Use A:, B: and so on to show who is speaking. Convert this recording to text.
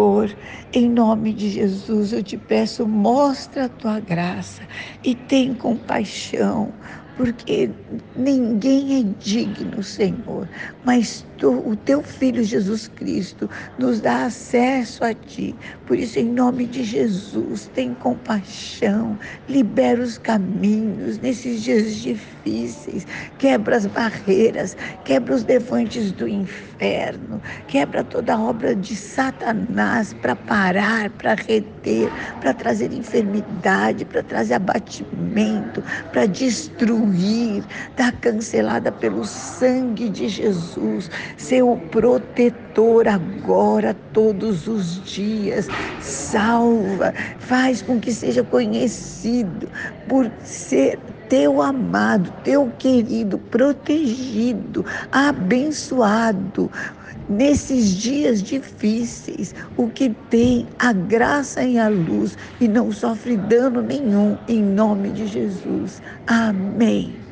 A: Senhor, em nome de Jesus, eu te peço, mostra a tua graça e tem compaixão, porque ninguém é digno, Senhor, mas tu, o teu Filho Jesus Cristo nos dá acesso a ti. Por isso, em nome de Jesus, tem compaixão, libera os caminhos nesses dias difíceis, quebra as barreiras, quebra os devantes do inferno, quebra toda obra de Satanás para parar, para reter, para trazer enfermidade, para trazer abatimento, para destruir, da cancelada pelo sangue de Jesus, seu protetor agora, todos os dias. Salva, faz com que seja conhecido por ser teu amado, teu querido, protegido, abençoado. Nesses dias difíceis, o que tem a graça e a luz e não sofre dano nenhum, em nome de Jesus. Amém.